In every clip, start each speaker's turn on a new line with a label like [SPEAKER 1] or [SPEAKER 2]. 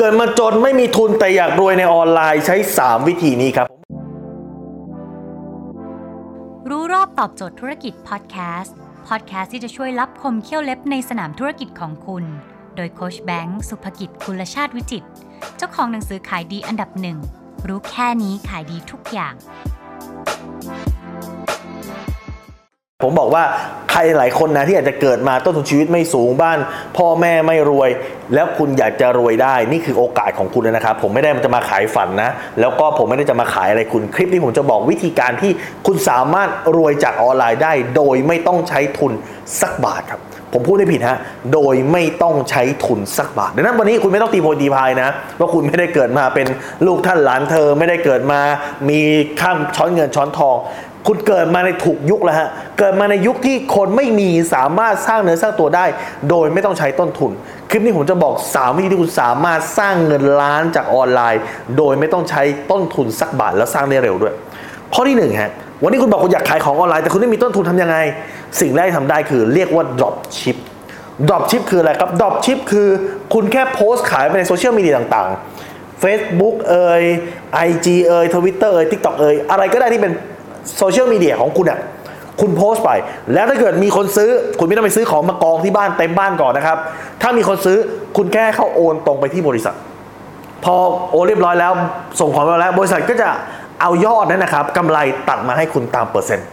[SPEAKER 1] เกิดมาจนไม่มีทุนแต่อยากรวยในออนไลน์ใช้ 3 วิธีนี้ครับ
[SPEAKER 2] รู้รอบตอบโจทย์ธุรกิจพอดแคสต์พอดแคสต์ที่จะช่วยรับคมเขี้ยวเล็บในสนามธุรกิจของคุณ โดยโคชแบงค์สุภกิจคุลชาติวิจิต เจ้าของหนังสือขายดีอันดับหนึ่งรู้แค่นี้ขายดีทุกอย่าง
[SPEAKER 1] ผมบอกว่าใครหลายคนนะที่อาจจะเกิดมาต้นทุนชีวิตไม่สูงบ้าน พ่อแม่ไม่รวย แล้วคุณอยากจะรวยได้นี่คือโอกาสของคุณนะครับ ผมไม่ได้มันจะมาขายฝันนะ แล้วก็ผมไม่ได้จะมาขายอะไรคุณคลิปนี้ผมจะบอกวิธีการที่คุณสามารถรวยจากออนไลน์ได้ โดยไม่ต้องใช้ทุนสักบาทครับ ผมพูดได้ผิดฮะ โดยไม่ต้องใช้ทุนสักบาท ดังนั้นวันนี้คุณไม่ต้องตีโพยตีพายนะ ว่าคุณไม่ได้เกิดมาเป็นลูกท่านหลานเธอ ไม่ได้เกิดมามีข้ามช้อนเงินช้อนทอง คุณเกิดมาในถูกยุคแล้วฮะ เกิดมาในยุคที่คนไม่มีสามารถสร้างเนื้อสร้างตัวได้ โดยไม่ต้องใช้ต้นทุน คลิปนี้ผมจะบอก 3 วิธีที่คุณสามารถสร้างเงินล้านจากออนไลน์ โดยไม่ต้องใช้ต้นทุนสักบาทแล้วสร้างได้เร็วด้วย ข้อที่หนึ่งฮะ วันนี้คุณบอกคุณอยากขายของออนไลน์แต่คุณไม่มีต้นทุนทำยังไง สิ่งแรกที่ทำได้คือเรียกว่า drop ship drop ship คืออะไรครับ drop ship คือคุณแค่โพสต์ขายไปในโซเชียลมีเดียต่างๆ Facebook เอ่ย IG เอ่ย Twitter เอ่ย TikTok เอ่ยอะไรก็ได้ที่เป็นโซเชียลมีเดียของคุณอะคุณโพสต์ไป แล้วถ้าเกิดมีคนซื้อ คุณไม่ต้องไปซื้อของมากองที่บ้านเต็มบ้านก่อนนะครับ ถ้ามีคนซื้อคุณแค่เข้าโอนตรงไปที่บริษัท พอโอนเรียบร้อยแล้ว ส่งของไปแล้ว บริษัทก็จะ เอายอดนั้นนะครับกำไรตัดมาให้คุณตามเปอร์เซ็นต์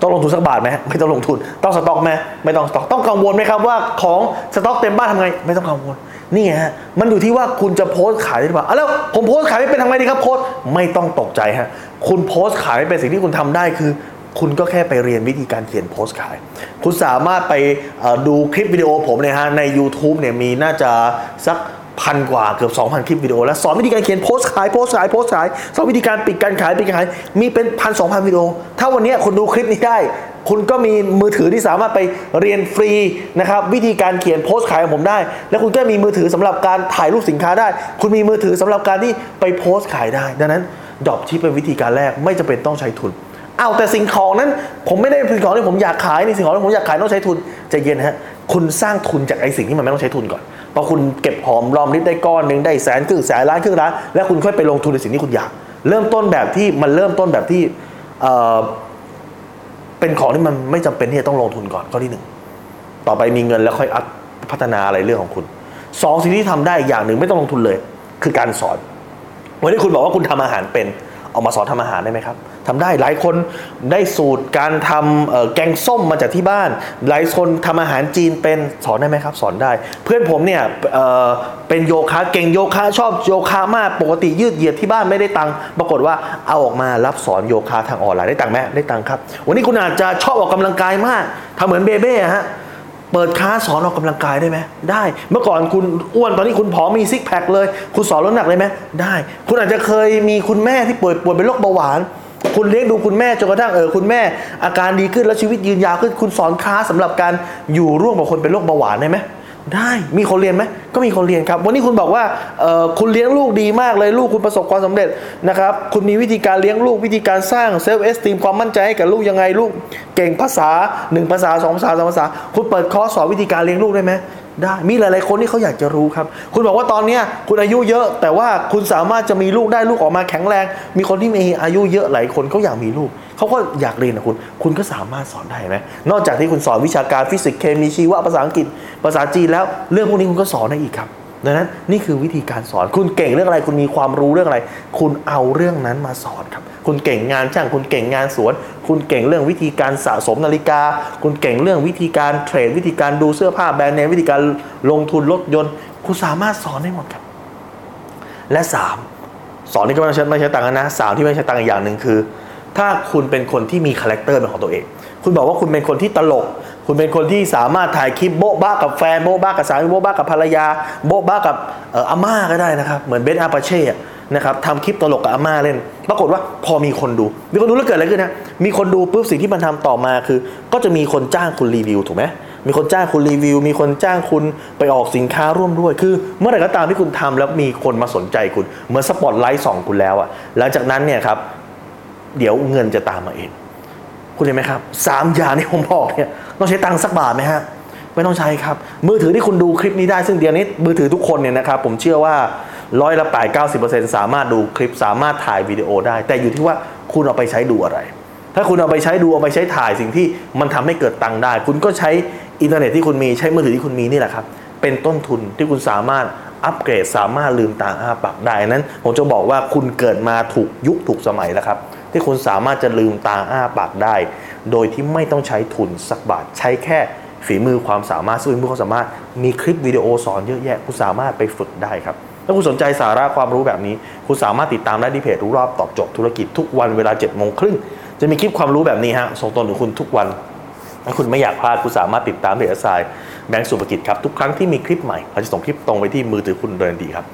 [SPEAKER 1] ต้องลงทุนสักบาทไหมไม่ต้องลงทุนต้องสต็อกไหมไม่ต้องสต็อกต้องกังวลไหมครับว่าของสต็อกเต็มบ้านทำไง ไม่ต้องกังวลนี่ฮะมันอยู่ที่ว่าคุณจะโพสต์ขายได้หรือเปล่าอะแล้วผมโพสต์ขายไม่เป็นทำไงดีครับโค้ชไม่ต้องตกใจฮะคุณโพสต์ขายไม่เป็นสิ่งที่คุณทำได้คือ คุณก็แค่ไปเรียนวิธีการเขียนโพสต์ขาย คุณสามารถไปดูคลิปวิดีโอผมเนี่ยฮะใน YouTube เนี่ยมีน่าจะสัก พันกว่าเกือบ 2,000 คลิปวิดีโอแล้วสอนวิธีการเขียนโพสขายโพสขายโพสขายสอนวิธีการปิดการขายปิดการขายมีเป็นพันสองพันวิดีโอ ถ้าวันนี้คุณดูคลิปนี้ได้ คุณก็มีมือถือที่สามารถไปเรียนฟรีนะครับวิธีการเขียนโพสขายของผมได้ แล้วคุณก็มีมือถือสำหรับการถ่ายรูปสินค้าได้ คุณมีมือถือสำหรับการที่ไปโพสขายได้ ดังนั้น dropship เป็นวิธีการแรกไม่จำเป็นต้องใช้ทุนเอาแต่สิ่งของนั้นผมไม่ได้เป็นสิ่งของที่ผมอยากขายในสิ่งของที่ผมอยากขายต้องใช้ทุนใจเย็นฮะ คุณสร้างทุนจากไอ้สิ่งที่มันไม่ต้องใช้ทุนก่อนพอคุณเก็บหอมรอมริบได้ก้อนหนึ่งได้แสนครึ่งแสนล้านครึ่งล้านแล้วคุณค่อยไปลงทุนในสิ่งที่คุณอยาก เริ่มต้นแบบที่มันเริ่มต้นแบบที่เอ่อเป็นของที่มันไม่จำเป็นที่จะต้องลงทุนก่อนข้อที่หนึ่งต่อไปมีเงินแล้วค่อยอัพพัฒนาอะไรเรื่องของคุณสองสิ่งที่ทำได้อย่างหนึ่งไม่ต้องลงทุนเลย คือการสอนวันนี้คุณบอกว่าคุณทำอาหารเป็นเอามาสอนทำอาหารได้ไหมครับ ทำได้หลายคนได้สูตรการทำแกงส้มมาจากที่บ้าน หลายคนทำอาหารจีนเป็นสอนได้ไหมครับสอนได้ เพื่อนผมเนี่ยเเป็นโยคะเก่งโยคะชอบโยคะมากปกติยืดเหยียดที่บ้านไม่ได้ตังค์ปรากฏว่าเอาออกมารับสอนโยคะทางออนไลน์ได้ตังค์ไหมได้ตังค์ครับ วันนี้คุณอาจจะชอบออกกำลังกายมากทำเหมือนเบเบ้ฮะเปิดคลาสสอนออกกำลังกายได้ไหมได้ เมื่อก่อนคุณอ้วนตอนนี้คุณผอมมีซิกแพคเลย คุณสอนลดหนักได้ไหมได้ คุณอาจจะเคยมีคุณแม่ที่ป่วยป่วยเป็นโรคเบาหวาน คุณเลี้ยงดูคุณแม่จนกระทั่งเออคุณแม่ อาการดีขึ้นแล้วชีวิตยืนยาวขึ้นคุณสอนคลาสสำหรับการอยู่ร่วมกับคนเป็นโรคเบาหวานได้ไหมได้มีคนเรียนไหมก็มีคนเรียนครับ วันนี้คุณบอกว่าเออคุณเลี้ยงลูกดีมากเลยลูกคุณประสบความสำเร็จนะครับ คุณมีวิธีการเลี้ยงลูกวิธีการสร้าง self-esteem ความมั่นใจให้กับลูกยังไงลูก เก่งภาษาหนึ่งภาษาสองภาษาสามภาษา คุณเปิดคอร์สสอนวิธีการเลี้ยงลูกได้ไหม ได้มีหลายๆคนที่เขาอยากจะรู้ครับ คุณบอกว่าตอนเนี้ยคุณอายุเยอะ แต่ว่าคุณสามารถจะมีลูกได้ลูกออกมาแข็งแรง มีคนที่มีอายุเยอะหลายคนเขาอยากมีลูกเขาก็อยากเรียนนะคุณ คุณก็สามารถสอนได้ไหมนอกจากที่คุณสอนวิชาการฟิสิกส์เคมีชีวะภาษาอังกฤษภาษาจีนแล้ว เรื่องพวกนี้คุณก็สอนได้อีกครับ ดังนั้นนี่คือวิธีการสอน คุณเก่งเรื่องอะไร คุณมีความรู้เรื่องอะไร คุณเอาเรื่องนั้นมาสอนครับ คุณเก่งงานช่าง คุณเก่งงานสวน คุณเก่งเรื่องวิธีการสะสมนาฬิกา คุณเก่งเรื่องวิธีการเทรด วิธีการดูเสื้อผ้าแบรนด์เนม วิธีการลงทุนรถยนต์ คุณสามารถสอนได้หมดครับ และสามสอนนี่ก็ไม่ใช้ไม่ใช้ตังค์นะสามที่ไม่ใช้ตังค์อีกอย่างหนึ่งคือ ถ้าคุณเป็นคนที่มีคาแรคเตอร์เป็นของตัวเอง คุณบอกว่าคุณเป็นคนที่ตลก คุณเป็นคนที่สามารถถ่ายคลิปโบ๊ะบ้ากับแฟนโบ๊ะบ้ากับสามีโบ๊ะบ้ากับภรรยา โบ๊ะบ้ากับเอ่ออาม่าก็ได้นะครับ เหมือนเบนอาปาเช่นะครับทำคลิปตลกกับอาม่าเล่น ปรากฏว่าพอมีคนดู มีคนดูแล้วเกิดอะไรขึ้นนะมีคนดูปุ๊บสิ่งที่มันทำต่อมาคือ ก็จะมีคนจ้างคุณรีวิวถูกไหมมีคนจ้างคุณรีวิว มีคนจ้างคุณไปออกสินค้าร่วมด้วย คือ เมื่อไหร่ก็ตามที่คุณทำแล้วมีคนมาสนใจคุณ เหมือนสปอตไลท์ส่องคุณแล้วอะหลังจากนั้นเนี่ยครับ เดี๋ยวเงินจะตามมาเอง คุณเห็นไหมครับสามอย่างที่ผมบอกเนี่ยต้องใช้ตังค์สักบาทไหมฮะไม่ต้องใช้ครับ มือถือที่คุณดูคลิปนี้ได้ซึ่งเดี๋ยวนี้มือถือทุกคนเนี่ยนะครับผมเชื่อว่าร้อยละแปดเก้าสิบเปอร์เซ็นต์สามารถดูคลิปสามารถถ่ายวิดีโอได้ แต่อยู่ที่ว่าคุณเอาไปใช้ดูอะไร ถ้าคุณเอาไปใช้ดูเอาไปใช้ถ่ายสิ่งที่มันทำให้เกิดตังค์ได้ คุณก็ใช้อินเทอร์เน็ตที่คุณมีใช้มือถือที่คุณมีนี่แหละครับเป็นต้นทุนที่คุณสามารถอัปเกรดสามารถลืมตาอ้าปากได้นั้น ผมจะบอกว่าคุณเกิดมาถูกยุคถูกสมัยแล้วครับ ที่คุณสามารถจะลืมตาอ้าปากได้ โดยที่ไม่ต้องใช้ทุนสักบาท ใช้แค่ฝีมือความสามารถซึ่งฝีมือความสามารถมีคลิปวิดีโอสอนเยอะแยะ คุณสามารถไปฝึกได้ครับถ้าคุณสนใจสาระความรู้แบบนี้ คุณสามารถติดตามได้ที่เพจรู้รอบตอบโจทย์ธุรกิจทุกวันเวลา7จ็ดโมงครึ่งจะมีคลิปความรู้แบบนี้ฮะส่งตรงถึงคุณทุกวันถ้าคุณไม่อยากพลาดคุณสามารถติดตามเพจสายแบงก์สุภกิจครับทุกครั้งที่มีคลิปใหม่เราจะส่งคลิปตรงไปที่มือถือคุณโดยทันทีครับ